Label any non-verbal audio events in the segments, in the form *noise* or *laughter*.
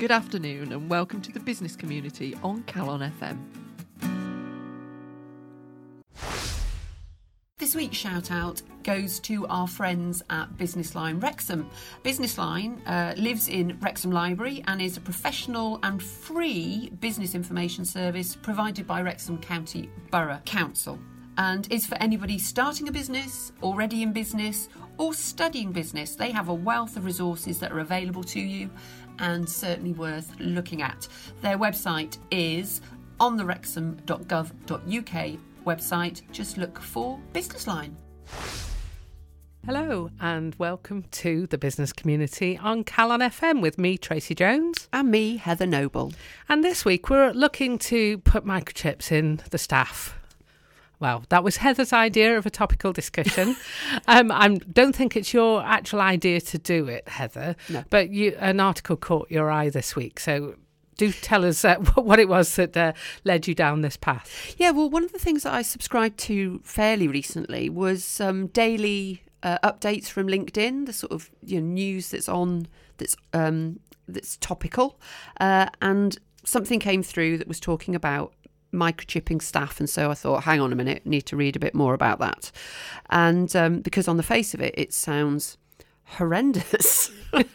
Good afternoon, and welcome to the business community on Calon FM. This week's shout out goes to our friends at Business Line Wrexham. Business Line uh, lives in Wrexham Library and is a professional and free business information service provided by Wrexham County Borough Council and is for anybody starting a business, already in business, or studying business. They have a wealth of resources that are available to you and certainly worth looking at. Their website is on the wrexham.gov.uk website. Just look for Business Line. Hello and welcome to the business community on Calon FM with me, Tracy Jones. And me, Heather Noble. And this week we're looking to put microchips in the staff. Well, that was Heather's idea of a topical discussion. *laughs* um, I don't think it's your actual idea to do it, Heather. No. But you, an article caught your eye this week, so do tell us uh, *laughs* what it was that uh, led you down this path. Yeah, well, one of the things that I subscribed to fairly recently was um, daily uh, updates from LinkedIn, the sort of you know, news that's on that's um, that's topical, uh, and something came through that was talking about microchipping staff, and so I thought, hang on a minute, need to read a bit more about that, and um, because on the face of it, it sounds horrendous. *laughs* and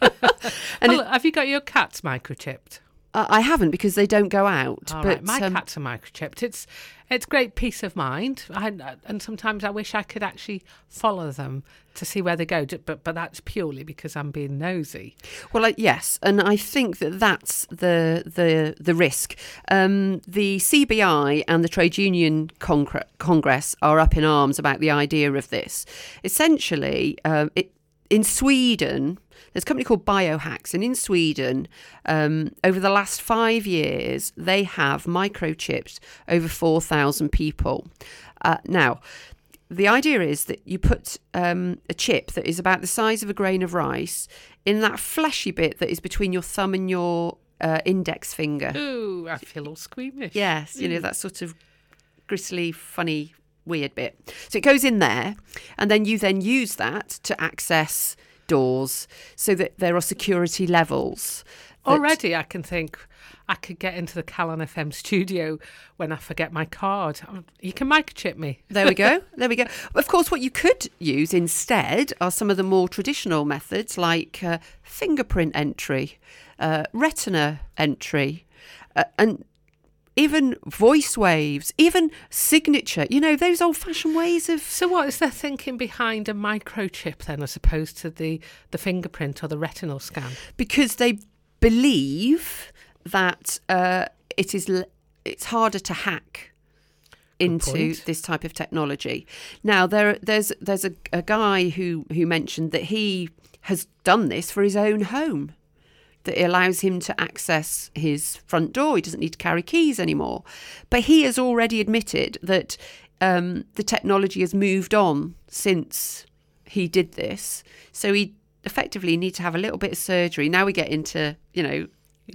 well, it, have you got your cats microchipped? Uh, I haven't because they don't go out. All but right, my um, cats are microchipped. It's it's great peace of mind, I, and sometimes I wish I could actually follow them to see where they go. But but that's purely because I'm being nosy. Well, uh, yes, and I think that that's the the the risk. Um, the CBI and the Trade Union Congre- Congress are up in arms about the idea of this. Essentially, um, it, in Sweden. There's a company called Biohax, and in Sweden, um, over the last five years, they have microchipped over 4,000 people. Uh, now, the idea is that you put um, a chip that is about the size of a grain of rice in that fleshy bit that is between your thumb and your uh, index finger. Ooh, I feel all squeamish. Yes, you know, that sort of gristly, funny, weird bit. So it goes in there, and then you then use that to access doors so that there are security levels. Already, I can think I could get into the Calon FM studio when I forget my card. Um, You can microchip me. There we go. *laughs* There we go. Of course, what you could use instead are some of the more traditional methods like uh, fingerprint entry, uh, retina entry, uh, and even voice waves, even signature. You know, those old fashioned ways of. So, what is their thinking behind a microchip then, as opposed to the the fingerprint or the retinal scan? Because they believe that uh, it is l- it's harder to hack into this type of technology. Now there there's there's a, a guy who who mentioned that he has done this for his own home. That it allows him to access his front door. He doesn't need to carry keys anymore. But he has already admitted that um, the technology has moved on since he did this. So he effectively need to have a little bit of surgery. Now we get into you know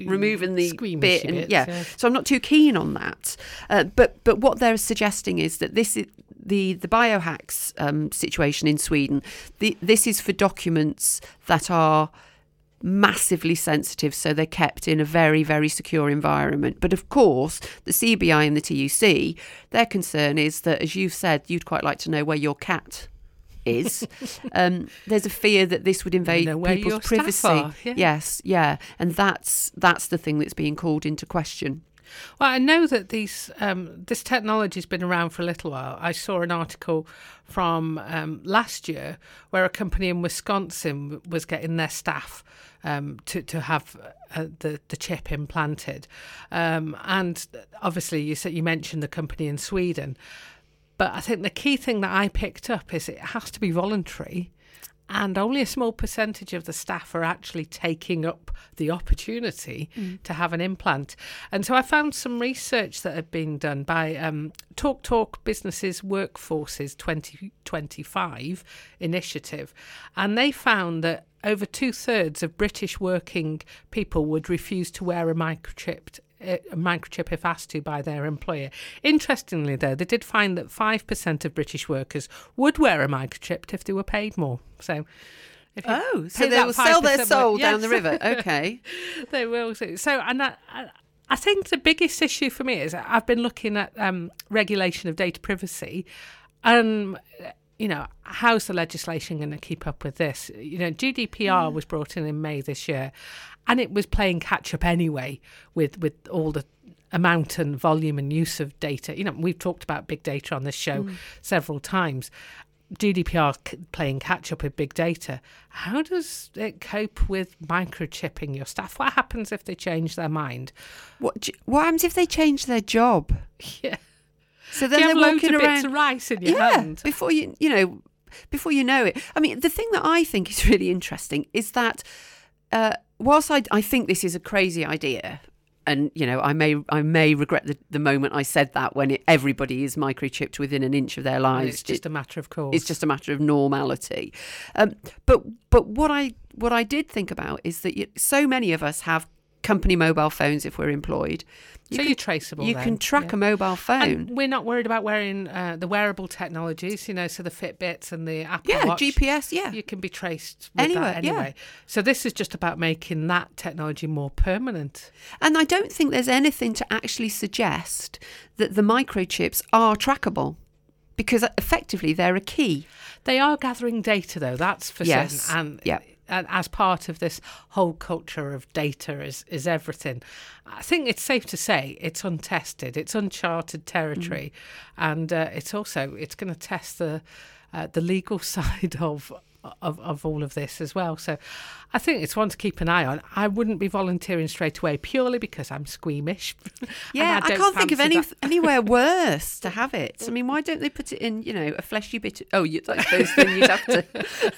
removing the bit and bits, yeah. yeah. So I'm not too keen on that. Uh, but but what they're suggesting is that this is the the biohax um, situation in Sweden. The, this is for documents that are massively sensitive, so they're kept in a very very secure environment. But of course, the CBI and the TUC, their concern is that, as you've said, you'd quite like to know where your cat is. *laughs* um, there's a fear that this would invade people's privacy. yeah. Yes, yeah, and that's that's the thing that's being called into question. Well, I know that these um, this technology has been around for a little while. I saw an article from um, last year where a company in Wisconsin was getting their staff um, to to have uh, the the chip implanted, um, and obviously you said you mentioned the company in Sweden, but I think the key thing that I picked up is it has to be voluntary. And only a small percentage of the staff are actually taking up the opportunity to have an implant. And so I found some research that had been done by um, Talk Talk Businesses Workforces 2025 initiative. And they found that over two thirds of British working people would refuse to wear a microchipped a microchip if asked to by their employer. Interestingly, though, they did find that 5% of British workers would wear a microchip if they were paid more. So Oh, so they will sell their soul more- down the river. *laughs* Okay. they will. So, and I, I, think the biggest issue for me is I've been looking at um, regulation of data privacy, and you know how's the legislation going to keep up with this? You know, GDPR was brought in in May this year, and it was playing catch up anyway with with all the amount and volume and use of data. You know, we've talked about big data on this show several times. GDPR playing catch up with big data. How does it cope with microchipping your staff? What happens if they change their mind? What What happens if they change their job? *laughs* Yeah. So then they're walking around. bits of rice in your yeah, hand? before you you know before you know it. I mean, the thing that I think is really interesting is that uh, whilst I I think this is a crazy idea. And you know, I may I may regret the, the moment I said that when it, everybody is microchipped within an inch of their And lives. it's just a matter of course. it's just a matter of normality. Um, but but what I what I did think about is that so many of us have company mobile phones if we're employed. You so can, you're traceable. you then, can track yeah. a mobile phone. And we're not worried about wearing uh, the wearable technologies, you know, so the Fitbits and the Apple yeah, Watch. GPS. Yeah, You can be traced with Anywhere, that yeah. anyway. So this is just about making that technology more permanent. and I don't think there's anything to actually suggest that the microchips are trackable, because effectively they're a key. They are gathering data, though. That's for sure. Yes. certain. And, Yeah. As part of this whole culture of data is is everything. I think it's safe to say it's untested. It's uncharted territory, and uh, it's also it's going to test the uh, the legal *laughs* side of. Of, of all of this as well. So I think it's one to keep an eye on. I wouldn't be volunteering straight away purely because I'm squeamish. *laughs* Yeah, I, don't can't think of any that. anywhere worse to have it. I mean, why don't they put it in, you know, a fleshy bit? Of, oh, you, I suppose then you'd have to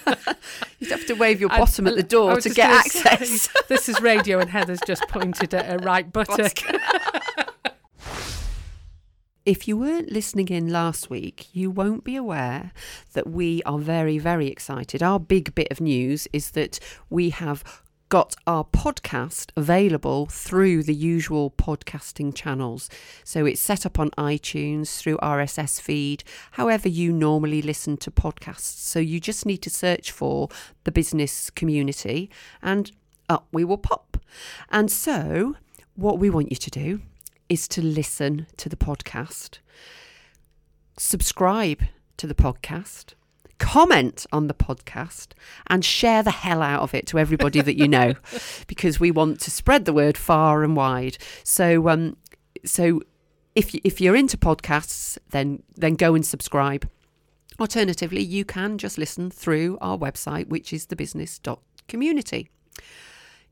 *laughs* you'd have to wave your I- bottom at the door to get gonna say, access. *laughs* this is radio, and Heather's just pointed at a right buttock. If you weren't listening in last week, you won't be aware that we are very, very excited. Our big bit of news is that we have got our podcast available through the usual podcasting channels. So it's set up on iTunes through RSS feed, however you normally listen to podcasts. So you just need to search for the business community and up we will pop. And so what we want you to do is to listen to the podcast, subscribe to the podcast, comment on the podcast, and share the hell out of it to everybody that you know, *laughs* because we want to spread the word far and wide. So, um, so if you, if you're into podcasts, then then go and subscribe. Alternatively, you can just listen through our website, which is thebusiness.community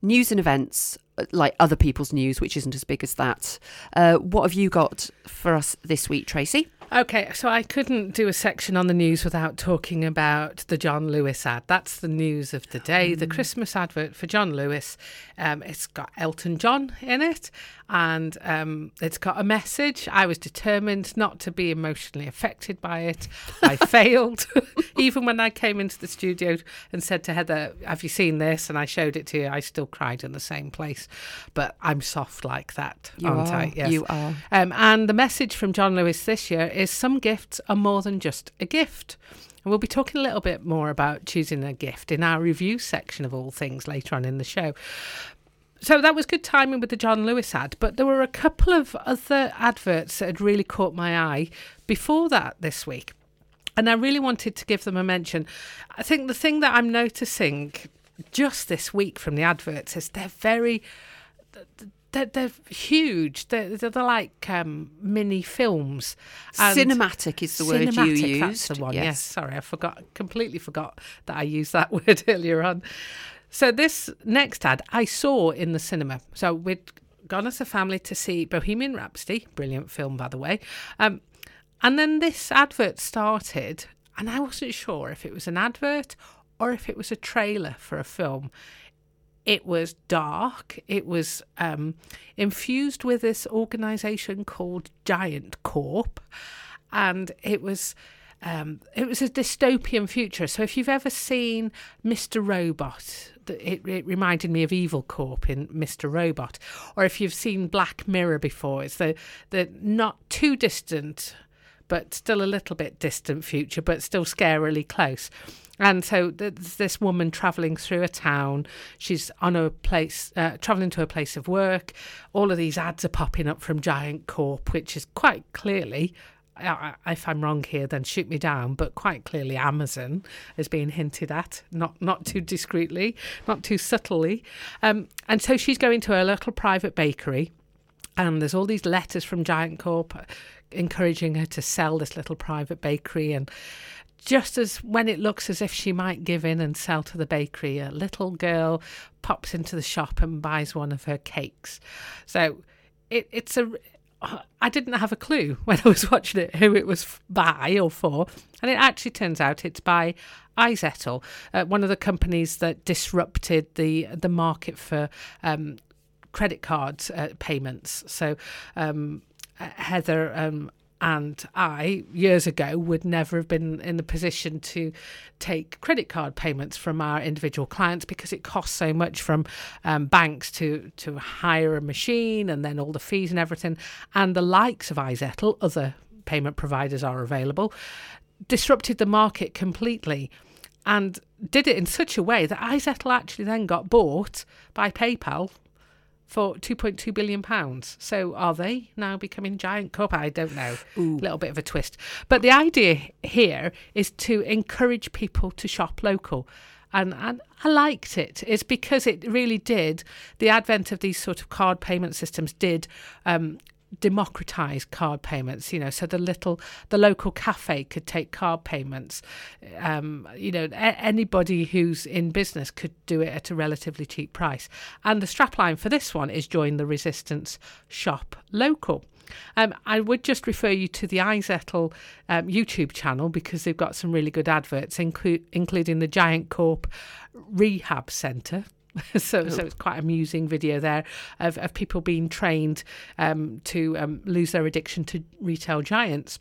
news and events like other people's news, which isn't as big as that. Uh, what have you got for us this week, Tracy? Okay, so I couldn't do a section on the news without talking about the John Lewis ad. That's the news of the day, the Christmas advert for John Lewis. Um, it's got Elton John in it and um, it's got a message. I was determined not to be emotionally affected by it. I *laughs* failed. *laughs* Even when I came into the studio and said to Heather, Have you seen this? And I showed it to you, I still cried in the same place. But I'm soft like that, You aren't are. I? Yes. You are. Um, and the message from John Lewis this year is some gifts are more than just a gift. And we'll be talking a little bit more about choosing a gift in our review section of all things later on in the show. So that was good timing with the John Lewis ad, but there were a couple of other adverts that had really caught my eye before that this week. And I really wanted to give them a mention. I think the thing that I'm noticing just this week from the adverts is they're very they're, they're huge. They're, they're like um, mini films. And Cinematic is the word you cinematic, used. That's the one. Yes. Sorry, I forgot. Completely forgot that I used that *laughs* word earlier on. So this next ad I saw in the cinema. So we'd gone as a family to see Bohemian Rhapsody, brilliant film by the way. Um, and then this advert started, and I wasn't sure if it was an advert or if it was a trailer for a film. It was dark. It was um, infused with this organisation called Giant Corp, and it was um, it was a dystopian future. So if you've ever seen Mr. Robot, it, it reminded me of Evil Corp in Mr. Robot, or if you've seen Black Mirror before, it's the the not too distant but still a little bit distant future, but still scarily close. And so there's this woman travelling through a town. She's on a place, uh, travelling to a place of work. All of these ads are popping up from Giant Corp, which is quite clearly if I'm wrong here, then shoot me down. But quite clearly, Amazon is being hinted at, not not too discreetly, not too subtly. Um, and so she's going to her little private bakery, and there's all these letters from Giant Corp encouraging her to sell this little private bakery and just as when it looks as if she might give in and sell to the bakery, a little girl pops into the shop and buys one of her cakes. So it, it's a. I didn't have a clue *laughs* when I was watching it who it was by or for, and it actually turns out it's by iZettle, uh, one of the companies that disrupted the the market for um, credit card uh, payments. So um, Heather um, and I, years ago, would never have been in the position to take credit card payments from our individual clients because it costs so much from um, banks to, to hire a machine and then all the fees and everything. And the likes of iZettle, other payment providers are available, disrupted the market completely and did it in such a way that iZettle actually then got bought by PayPal for 2.2 billion pounds. So are they now becoming Giant Corp? I don't know. A little bit of a twist. But the idea here is to encourage people to shop local. And, and I liked it. It's because it really did. The advent of these sort of card payment systems did um, democratize card payments you know so the little the local cafe could take card payments. Um, you know a- anybody who's in business could do it at a relatively cheap price. And the strapline for this one is join the resistance shop local. Um, I would just refer you to the iZettle um, YouTube channel because they've got some really good adverts, inclu- including the Giant Corp Rehab Centre *laughs* so, so it's quite amusing video there of, of people being trained um, to um, lose their addiction to retail giants.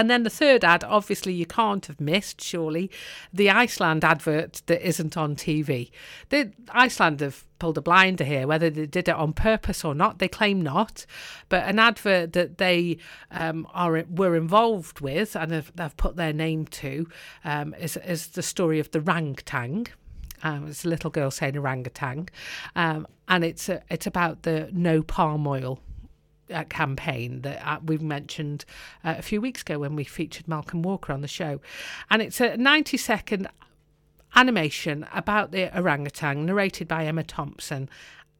And then the third ad, obviously, you can't have missed, surely, the Iceland advert that isn't on TV. The, Iceland have pulled a blinder here, whether they did it on purpose or not. They claim not, but an advert that they um, are were involved with and have, have put their name to um, is, is the story of the Rang-tan. Um, it's a little girl saying orangutan, um, and it's a, it's about the no palm oil uh, campaign that uh, we mentioned uh, a few weeks ago when we featured Malcolm Walker on the show, and it's a ninety second animation about the orangutan narrated by Emma Thompson.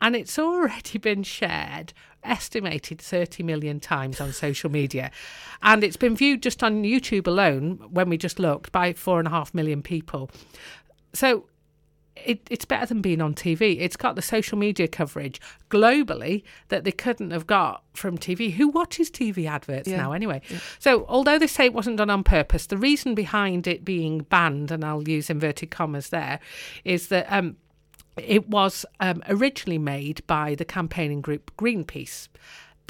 And it's already *laughs* been shared, estimated 30 million times on social media. And it's been viewed just on YouTube alone, when we just looked, by four and a half million people. So it, it's better than being on TV. It's got the social media coverage globally that they couldn't have got from TV. Who watches TV adverts yeah. now anyway? Yeah. So, although they say it wasn't done on purpose, the reason behind it being banned, and I'll use inverted commas there, is that um, it was um, originally made by the campaigning group Greenpeace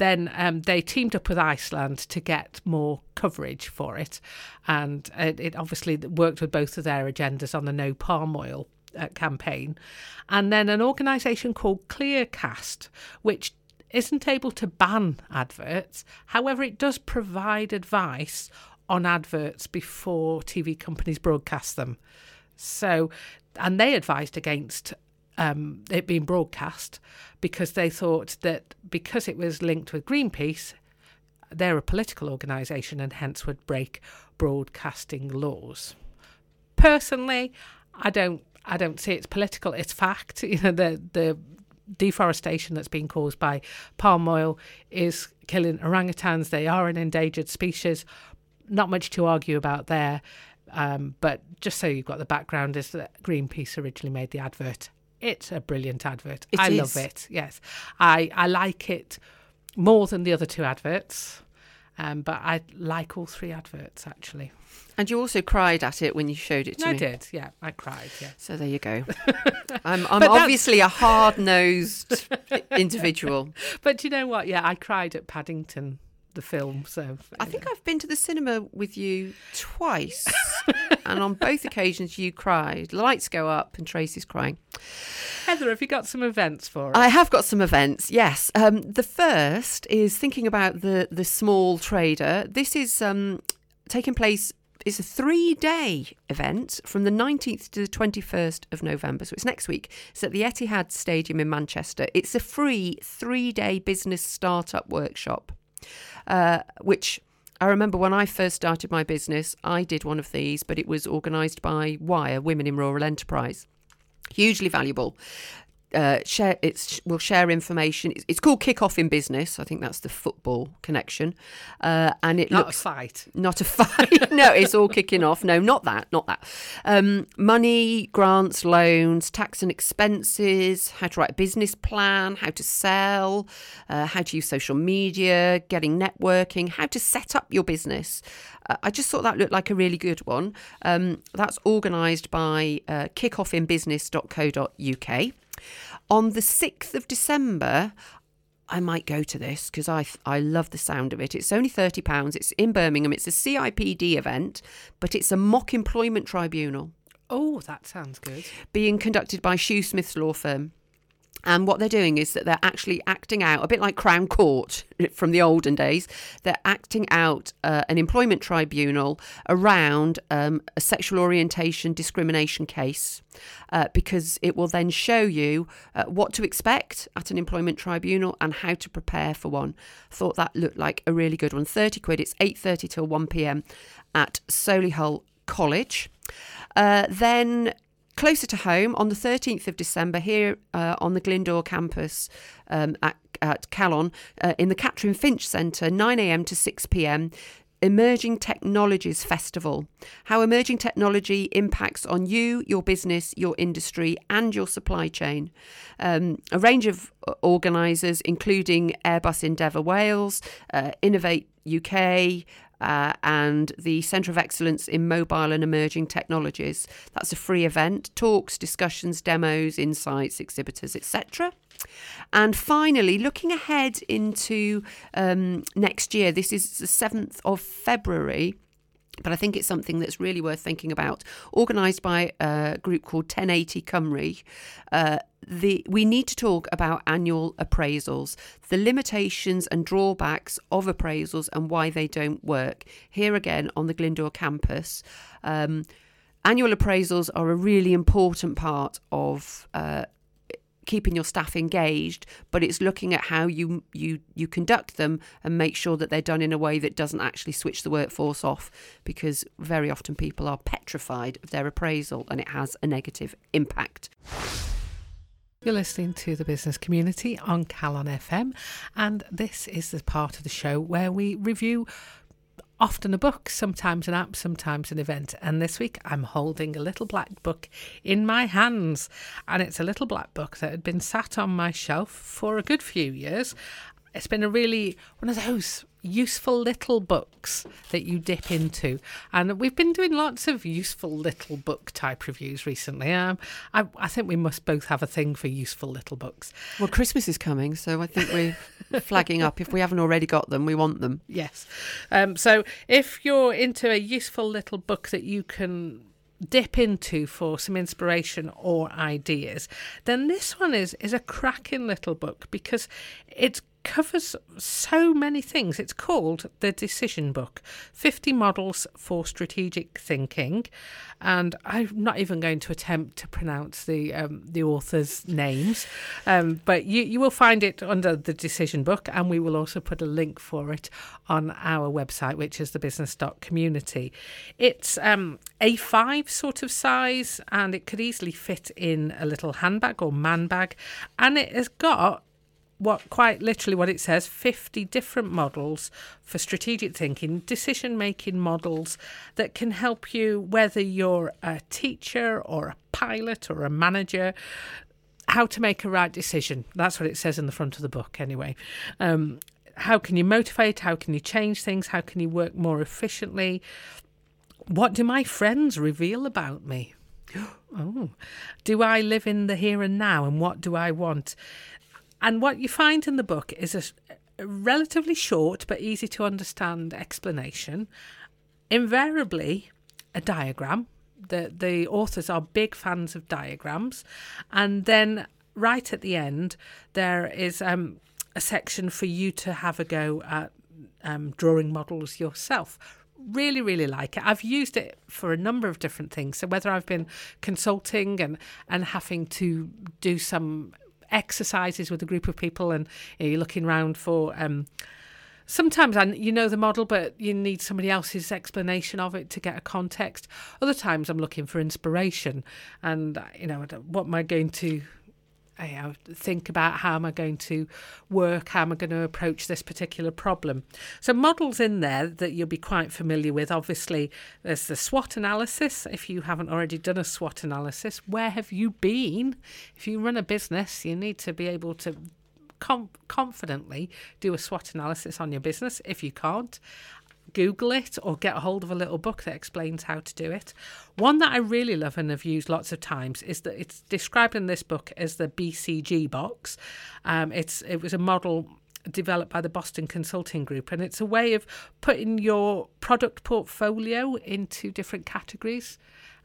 then um, they teamed up with Iceland to get more coverage for it. And it, it, obviously worked with both of their agendas on the no palm oil uh, campaign, and then an organisation called Clearcast, which isn't able to ban adverts. However, it does provide advice on adverts before TV companies broadcast them. So, and they advised against um, it being broadcast because they thought that because it was linked with Greenpeace, they're a political organisation and hence would break broadcasting laws. Personally, I don't I don't see it's political. It's fact. *laughs* You know, the the deforestation that's being caused by palm oil is killing orangutans. They are an endangered species. Not much to argue about there. Um, but just so you've got the background, is that Greenpeace originally made the advert. It's a brilliant advert. It I is. love it. Yes, I I like it more than the other two adverts. Um, but I like all three adverts actually. And you also cried at it when you showed it to I me. I did, yeah. I cried, yeah. So there you go. *laughs* I'm, I'm obviously a hard nosed *laughs* individual. But you know what? Yeah, I cried at Paddington, the film. So I think I've been to the cinema with you twice. *laughs* and on both occasions, you cried. Lights go up and Tracy's crying. Heather, have you got some events for us? I have got some events. Yes, um, the first is thinking about the the small trader. This is um, taking place. It's a three day event from the 19th to the 21st of November. So it's next week. It's at the Etihad Stadium in Manchester. It's a free three day business startup workshop, uh, which I remember when I first started my business, I did one of these, but it was organised by Wire, Women in Rural Enterprise. Hugely valuable uh, share it's will share information. It's, it's called Kick Off in Business. I think that's the football connection, uh, and it not looks a fight. not a fight. *laughs* no, it's all kicking off. No, not that, not that. Um, money, grants, loans, tax and expenses, how to write a business plan, how to sell, uh, how to use social media, getting networking, how to set up your business. Uh, I just thought that looked like a really good one. Um, that's organised by uh, kickoffinbusiness.co.uk. On the 6th of December, I might go to this because I I love the sound of it. It's only thirty pounds. It's in Birmingham. It's a CIPD event, but it's a mock employment tribunal Oh, that sounds good. being conducted by Shoosmiths law firm. And what they're doing is that they're actually acting out, a bit like Crown Court *laughs* from the olden days, they're acting out uh, an employment tribunal around um, a sexual orientation discrimination case uh, because it will then show you uh, what to expect at an employment tribunal and how to prepare for one. Thought that looked like a really good one. 30 quid, it's 8.30 till 1pm at Solihull College. Uh, then closer to home on the 13th of December here uh, on the Glyndŵr campus um, at, at Calon uh, in the Catrin Finch Centre, 9am to 6pm. Emerging Technologies Festival. How emerging technology impacts on you, your business, your industry, and your supply chain. Um, a range of organisers, including Airbus Endeavr Wales, uh, Innovate UK, uh, and the Centre of Excellence in Mobile and Emerging Technologies. That's a free event. Talks, discussions, demos, insights, exhibitors, etc. And finally, looking ahead into um, next year, this is the 7th of February. But I think it's something that's really worth thinking about. Organised by a group called 1080 Cymru, uh, the we need to talk about annual appraisals, the limitations and drawbacks of appraisals, and why they don't work. Here again on the Glyndŵr campus. Um, annual appraisals are a really important part of uh, keeping your staff engaged, but it's looking at how you you you conduct them and make sure that they're done in a way that doesn't actually switch the workforce off because very often people are petrified of their appraisal and it has a negative impact. You're listening to the business community on Calon FM, and this is the part of the show where we review often a book, sometimes an app, sometimes an event. And this week I'm holding a little black book in my hands. And it's a little black book that had been sat on my shelf for a good few years. It's been a really one of those useful little books that you dip into. And we've been doing lots of useful little book type reviews recently. Um, I, I think we must both have a thing for useful little books. Well, Christmas is coming, so I think we're flagging up. If we haven't already got them, we want them. Yes. Um, so if you're into a useful little book that you can dip into for some inspiration or ideas, then this one is is a cracking little book because it's covers so many things. It's called The Decision Book 50 Models for Strategic Thinking. And I'm not even going to attempt to pronounce the um, the author's names, um, but you, you will find it under the Decision Book, and we will also put a link for it on our website, which is the thebusiness.community. It's um, A5 sort of size, and it could easily fit in a little handbag or man bag, and it has got what quite literally what it says 50 different models for strategic thinking decision making models that can help you whether you're a teacher or a pilot or a manager how to make a right decision. That's what it says in the front of the book anyway. Um, how can you motivate? How can you change things? How can you work more efficiently? What do my friends reveal about me? *gasps* Oh, do I live in the here and now and what do I want? And what you find in the book is a, a relatively short but easy to understand explanation. Invariably, a diagram. The, the authors are big fans of diagrams. And then right at the end, there is um, a section for you to have a go at um, drawing models yourself. Really, really like it. I've used it for a number of different things. So whether I've been consulting and and having to do some exercises with a group of people, and you know, you're looking around for. Um, sometimes I, you know the model, but you need somebody else's explanation of it to get a context. Other times I'm looking for inspiration, and you know what am I going to know, think about how am I going to work, how am I going to approach this particular problem. So, models in there that you'll be quite familiar with. Obviously, there's the SWOT analysis. If you haven't already done a SWOT analysis, where have you been? If you run a business, you need to be able to confidently do a SWOT analysis on your business. If you can't, Google it or get a hold of a little book that explains how to do it. One that I really love and have used lots of times is that it's described in this book as the BCG box. Um, it's it was a model developed by the Boston Consulting Group, and it's a way of putting your product portfolio into different categories.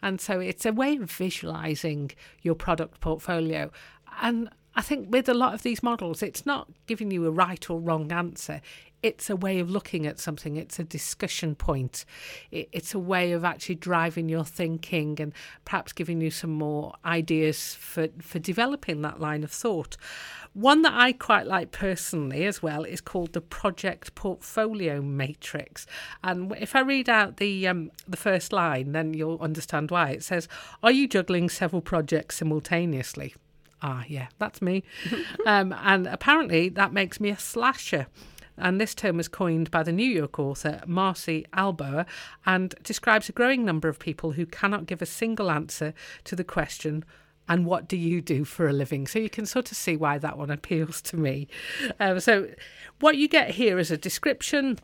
And so it's a way of visualizing your product portfolio. And I think with a lot of these models, it's not giving you a right or wrong answer it's a way of looking at something, it's a discussion point, it's a way of actually driving your thinking and perhaps giving you some more ideas for, for developing that line of thought. One that I quite like personally as well is called the Project Portfolio Matrix. And if I read out the um, the first line, then you'll understand why. It says, "Are you juggling several projects simultaneously?" Ah, yeah, that's me. *laughs* um, and apparently that makes me a slasher and this term was coined by the New York author Marci Alboher and describes a growing number of people who cannot give a single answer to the question, and what do you do for a living? So you can sort of see why that one appeals to me. Um, so, what you get here is a description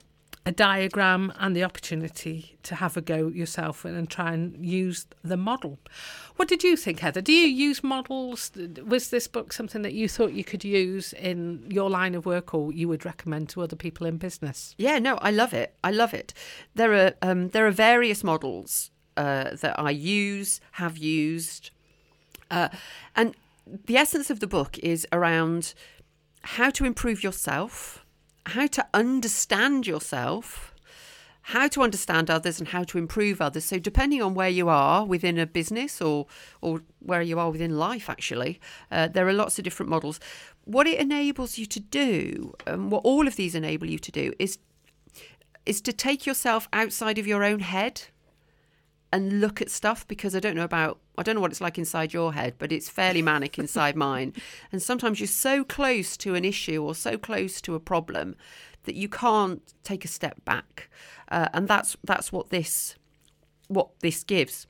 a diagram and the opportunity to have a go yourself and, try and use the model. What did you think, Heather? Do you use models? Was this book something that you thought you could use in your line of work or you would recommend to other people in business? Yeah, no, I love it. I love it. There are um, there are various models uh, that I use, have used, uh, and the essence of the book is around how to improve yourself how to understand yourself, how to understand others, and how to improve others. So, depending on where you are within a business or or where you are within life, actually, uh, there are lots of different models. What it enables you to do, and what all of these enable you to do, is is to take yourself outside of your own head and look at stuff because I don't know about I don't know what it's like inside your head, but it's fairly manic inside mine. *laughs* And sometimes you're so close to an issue or so close to a problem that you can't take a step back, uh, and that's that's what this what this gives.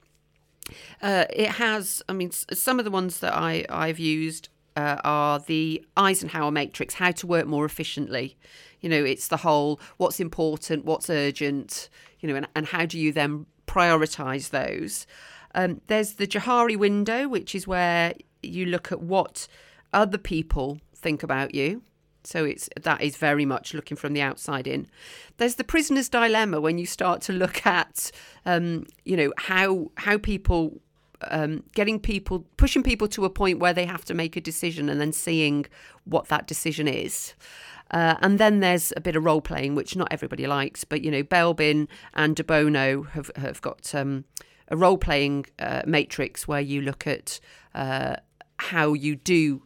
Uh, it has, I mean, some of the ones that I I've used uh, are the Eisenhower matrix, how to work more efficiently. You know, it's the whole what's important, what's urgent, you know, and, and how do you then prioritize those. Um, there's the Johari window, which is where you look at what other people think about you. So it's that is very much looking from the outside in. There's the prisoner's dilemma when you start to look at, um, you know, how how people um, getting people pushing people to a point where they have to make a decision and then seeing what that decision is. Uh, and then there's a bit of role playing, which not everybody likes, but you know, Belbin and De Bono have have got um, a role playing uh, matrix where you look at uh, how you do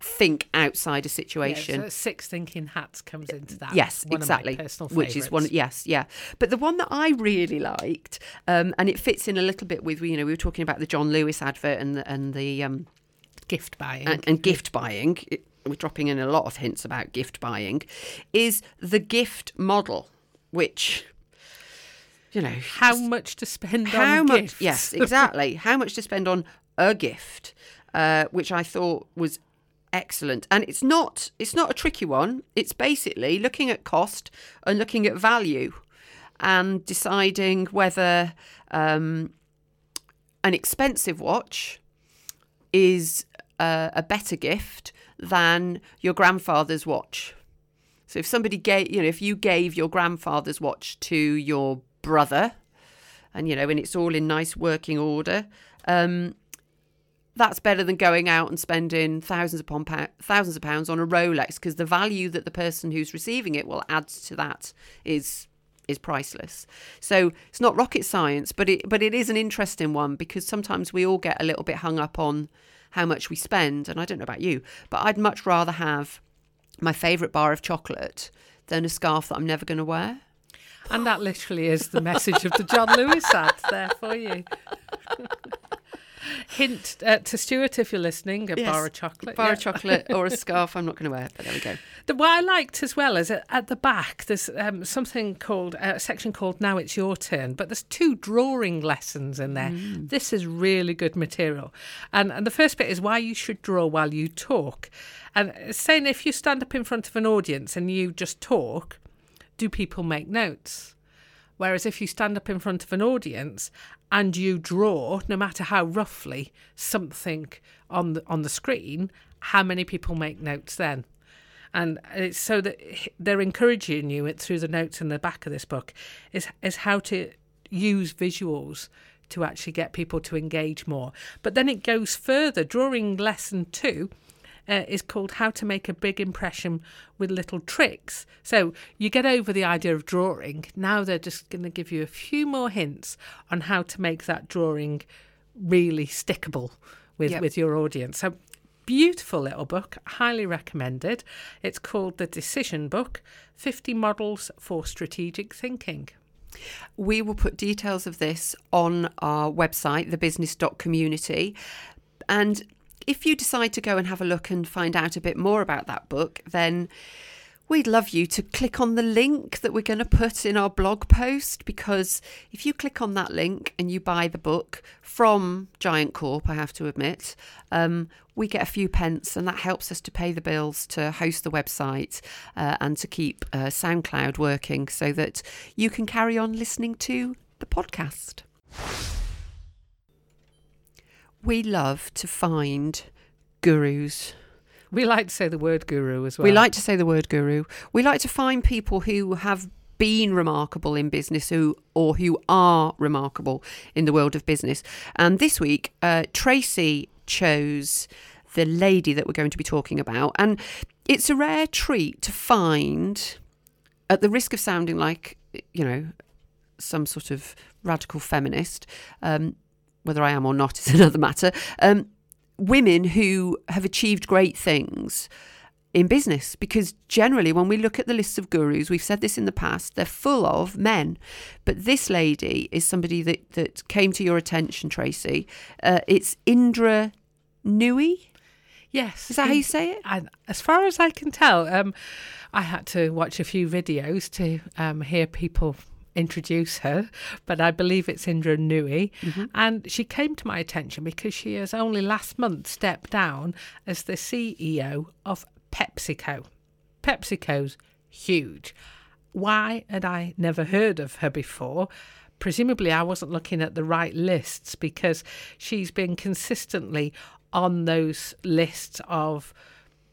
think outside a situation. Yeah, so six thinking hats comes into that. Yes, one exactly. Which is one. Yes, yeah. But the one that I really liked, um, and it fits in a little bit with you know we were talking about the John Lewis advert and the, and the um, gift buying and, and gift buying. It, we're dropping in a lot of hints about gift buying, is the gift model, which you know how much to spend how on much gifts. yes *laughs* exactly how much to spend on a gift uh, which i thought was excellent and it's not it's not a tricky one it's basically looking at cost and looking at value and deciding whether um, an expensive watch is uh, a better gift than your grandfather's watch. So if somebody gave, you know, if you gave your grandfather's watch to your brother, and you know, and it's all in nice working order, um, that's better than going out and spending thousands upon thousands of pounds on a Rolex because the value that the person who's receiving it will add to that is is priceless. So it's not rocket science, but it but it is an interesting one because sometimes we all get a little bit hung up on how much we spend, and I don't know about you, but I'd much rather have my favourite bar of chocolate than a scarf that I'm never going to wear. And that literally is the message of the John Lewis ad there for you. *laughs* Hint uh, to Stuart if you're listening: a Yes, bar of chocolate. bar yeah. of chocolate or a *laughs* scarf I'm not going to wear, but there we go. The, what I liked as well is at, at the back there's um, something called uh, a section called "Now It's Your Turn," but there's two drawing lessons in there. This is really good material, and and the first bit is why you should draw while you talk, and saying if you stand up in front of an audience and you just talk, do people make notes? Whereas if you stand up in front of an audience and you draw, no matter how roughly, something on the on the screen, how many people make notes then? And it's so that they're encouraging you through the notes in the back of this book is is how to use visuals to actually get people to engage more. But then it goes further. Drawing lesson two uh, is called How to Make a Big Impression with Little Tricks. So you get over the idea of drawing. Now they're just going to give you a few more hints on how to make that drawing really stickable with, Yep. with your audience. So beautiful little book, highly recommended. It's called The Decision Book 50 Models for Strategic Thinking. We will put details of this on our website, thebusiness.community. And if you decide to go and have a look and find out a bit more about that book, then we'd love you to click on the link that we're going to put in our blog post because if you click on that link and you buy the book from Giant Corp, I have to admit, um, we get a few pence and that helps us to pay the bills to host the website uh, and to keep uh, SoundCloud working so that you can carry on listening to the podcast. We love to find gurus. We like to say the word guru as well. We like to say the word guru. We like to find people who have been remarkable in business who or who are remarkable in the world of business. And this week, uh, Tracy chose the lady that we're going to be talking about. And it's a rare treat to find, at the risk of sounding like, you know, some sort of radical feminist, um, whether I am or not is *laughs* another matter. Um, women who have achieved great things in business because generally when we look at the lists of gurus we've said this in the past they're full of men but this lady is somebody that, that came to your attention tracy uh, it's indra nooyi Yes. is that how you say it And as far as I can tell, um, I had to watch a few videos to um, hear people introduce her, but I believe it's Indra Nooyi. Mm-hmm. And she came to my attention because she has only last month stepped down as the CEO of PepsiCo. PepsiCo's huge. Why had I never heard of her before? Presumably, I wasn't looking at the right lists because she's been consistently on those lists of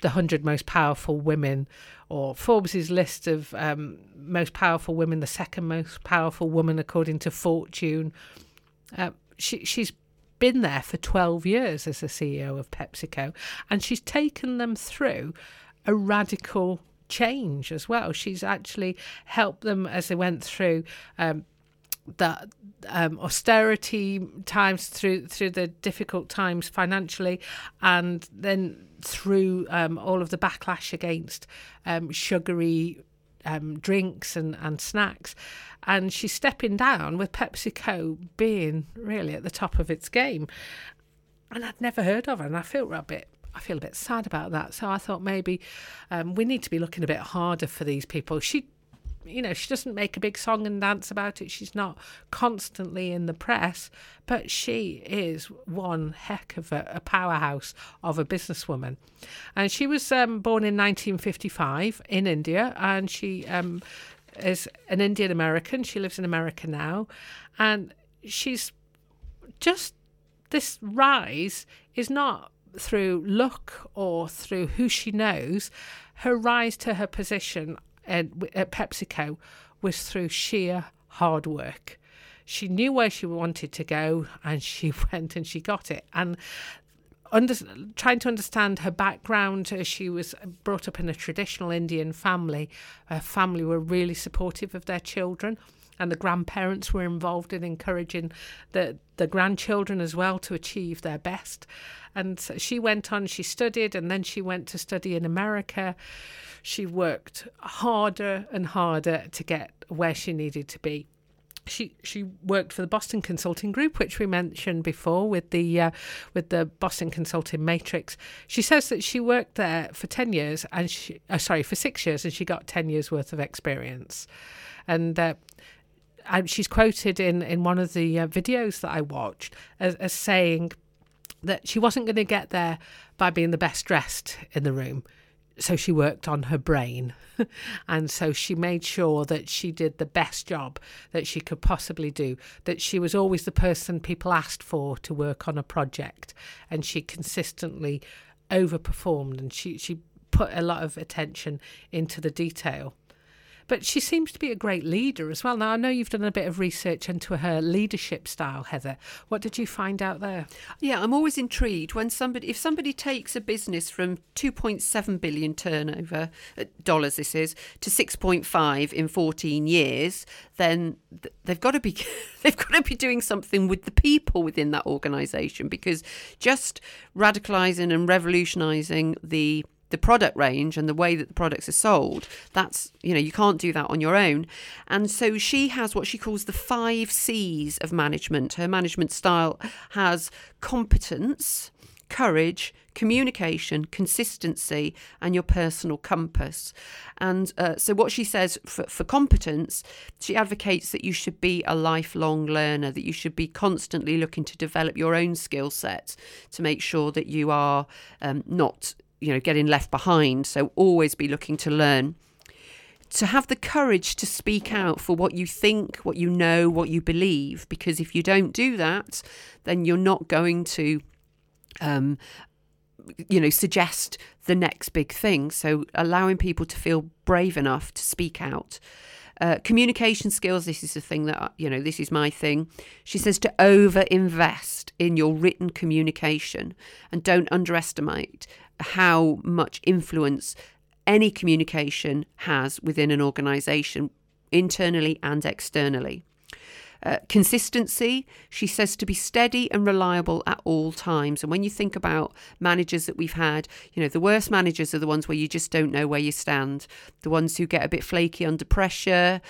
the 100 most powerful women or Forbes's list of um, most powerful women, the second most powerful woman according to Fortune. Uh, she, she's been there for 12 years as the CEO of PepsiCo and she's taken them through a radical change as well. She's actually helped them as they went through um, the um, austerity times through through the difficult times financially, and then through um, all of the backlash against um, sugary um, drinks and, and snacks. And she's stepping down with PepsiCo being really at the top of its game. And I'd never heard of her, and I feel a bit. I feel a bit sad about that. So I thought maybe um, we need to be looking a bit harder for these people. She you know, she doesn't make a big song and dance about it. She's not constantly in the press, but she is one heck of a, a powerhouse of a businesswoman. And she was um, born in 1955 in India, and she um, is an Indian American. She lives in America now, and she's just this rise is not through luck or through who she knows. Her rise to her position at, at PepsiCo was through sheer hard work. She knew where she wanted to go and *laughs* she went and she got it. And under, trying to understand her background. Uh, she was brought up in a traditional Indian family. Her family were really supportive of their children, and the grandparents were involved in encouraging the, the grandchildren as well to achieve their best. And so she went on, she studied, and then she went to study in America. She worked harder and harder to get where she needed to be she she worked for the Boston Consulting Group, which we mentioned before with the uh, with the Boston Consulting Matrix. She says that she worked there for ten years and she uh, sorry for six years and she got ten years worth of experience, and. Uh, she's quoted in, in one of the uh, videos that I watched as, as saying that she wasn't going to get there by being the best dressed in the room so she worked on her brain. *laughs* and so she made sure that she did the best job that she could possibly do, that she was always the person people asked for to work on a project. And she consistently overperformed and she, she put a lot of attention into the detail. But she seems to be a great leader as well. Now, I know you've done a bit of research into her leadership style, Heather. What did you find out there? Yeah, I'm always intrigued when somebody, if somebody takes a business from 2.7 billion turnover uh, dollars, this is, to 6.5 in 14 years, then they've got to be *laughs* they've got to be doing something with the people within that organisation because just radicalising and revolutionising the the product range and the way that the products are sold that's you know you can't do that on your own and so she has what she calls the 5 C's of management her management style has competence courage, communication, consistency, and your personal compass. And uh, so, what she says for, for competence, she advocates that you should be a lifelong learner, that you should be constantly looking to develop your own skill set to make sure that you are um, not you know getting left behind. So always be looking to learn. To have the courage to speak out for what you think what you know what you believe because if you don't do that then you're not going to um, you know suggest the next big thing. So allowing people to feel brave enough to speak out. Uh, communication skills this is the thing that you know this is my thing. She says to over invest in your written communication and don't underestimate how much influence any communication has within an organization, internally and externally. Uh, consistency, she says to be steady and reliable at all times. And when you think about managers that we've had, you know, the worst managers are the ones where you just don't know where you stand. The ones who get a bit flaky under pressure.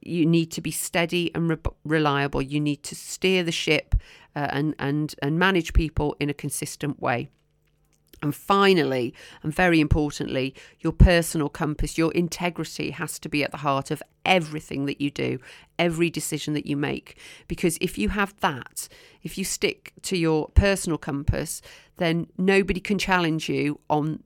You need to be steady and re- reliable. You need to steer the ship uh, and, and, and manage people in a consistent way. And finally, and very importantly, your personal compass, your integrity has to be at the heart of everything that you do, every decision that you make. Because if you have that, if you stick to your personal compass, then nobody can challenge you on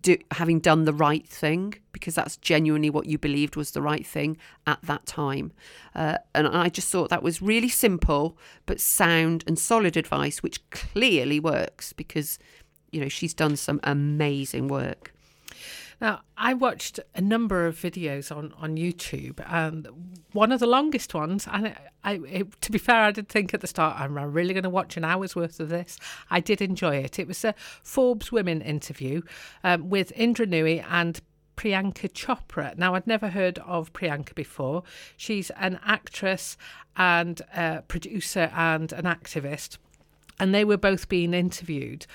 do, having done the right thing because that's genuinely what you believed was the right thing at that time. Uh, and I just thought that was really simple but sound and solid advice, which clearly works because you know, she's done some amazing work. Now, I watched a number of videos on, on YouTube, and one of the longest ones, and I, I it, to be fair, I did think at the start, I'm really going to watch an hour's worth of this. I did enjoy it. It was a Forbes Women interview um, with Indra Nooyi and Priyanka Chopra. Now, I'd never heard of Priyanka before. She's an actress and a producer and an activist and they were both being interviewed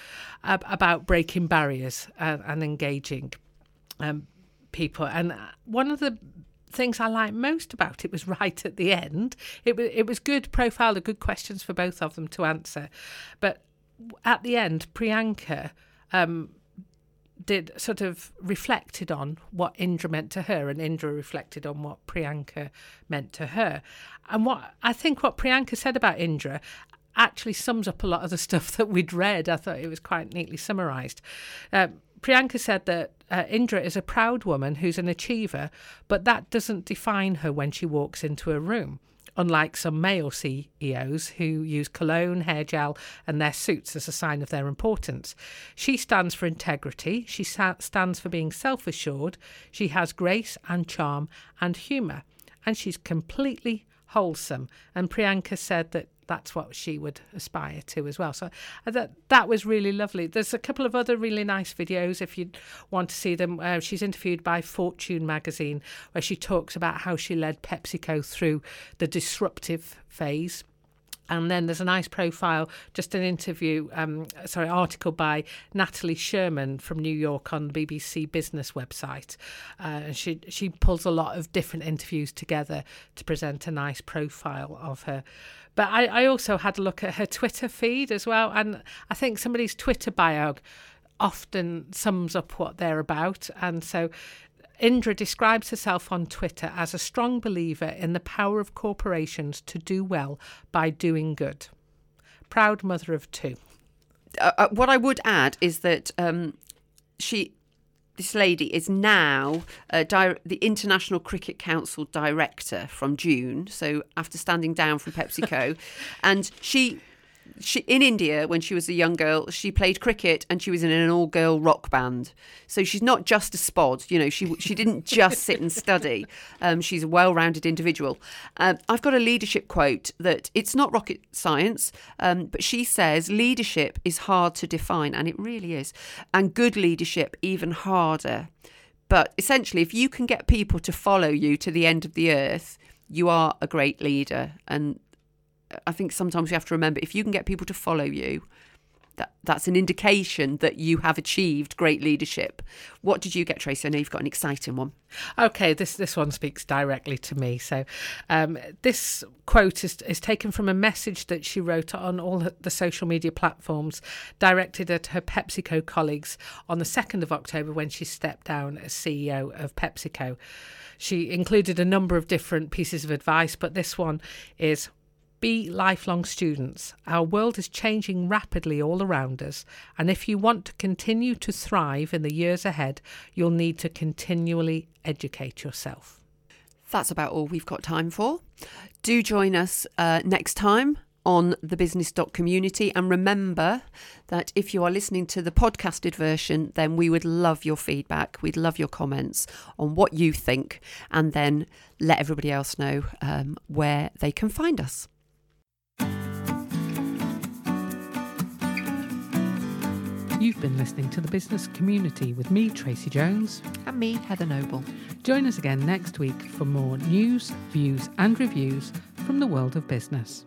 uh, about breaking barriers and, and engaging um, people. And one of the things I liked most about it was *laughs* right at the end. It was it was good profile, good questions for both of them to answer, but at the end, Priyanka. Um, did sort of reflected on what Indra meant to her, and Indra reflected on what Priyanka meant to her. And what I think what Priyanka said about Indra, actually sums up a lot of the *laughs* stuff that we'd read. I thought it was quite neatly summarised. Uh, Priyanka said that uh, Indra is a proud woman who's an achiever, but that doesn't define her when she walks into a room. Unlike some male CEOs who use cologne, hair gel, and their suits as a sign of their importance. She stands for integrity, she sa- stands for being self assured, she has grace and charm and humour, and she's completely wholesome. And Priyanka said that that's what she would aspire to as well. So uh, that that was really lovely. There's a couple of other really nice videos if you want to see them. Uh, she's interviewed by Fortune magazine where she talks about how she led PepsiCo through the disruptive phase and then there's a nice profile, just an interview, um, sorry, article by Natalie Sherman from New York on the BBC Business website. Uh, she she pulls a lot of different interviews together to present a nice profile of her. But I, I also had a look at her Twitter feed as well, and I think somebody's Twitter bio often sums up what they're about, and so Indra describes herself on Twitter as a strong believer in the power of corporations to do well by doing good. Proud mother of two. Uh, uh, what I would add is that um, she, this lady, is now uh, di- the International Cricket Council director from June. So after standing down from PepsiCo, *laughs* and she she in India when she was a young girl, she played cricket and she was in an all-girl rock band. So she's not just a spod, you know. She she didn't just sit and study. *laughs* Um, she's a well-rounded individual. Uh, I've got a leadership quote that it's not rocket science, um, but she says leadership is hard to define, and it really is, and good leadership even harder. But essentially, if you can get people to follow you to the end of the earth, you are a great leader, and I think sometimes you have to remember if you can get people to follow you, that that's an indication that you have achieved great leadership. What did you get, Tracy? I know you've got an exciting one. Okay, this this one speaks directly to me. So, um, this quote is is taken from a message that she wrote on all the social media platforms, directed at her PepsiCo colleagues on the second of October when she stepped down as CEO of PepsiCo. She included a number of different pieces of advice, but this one is be lifelong students. Our world is changing rapidly all around us, and if you want to continue to thrive in the years ahead, you'll need to continually educate yourself. That's about all we've got time for. Do join us uh, next time on the business community and remember that if you are listening to the podcasted version then we would love your feedback we'd love your comments on what you think and then let everybody else know um, where they can find us You've been listening to the business community with me, Tracy Jones. And me, Heather Noble. Join us again next week for more news, views, and reviews from the world of business.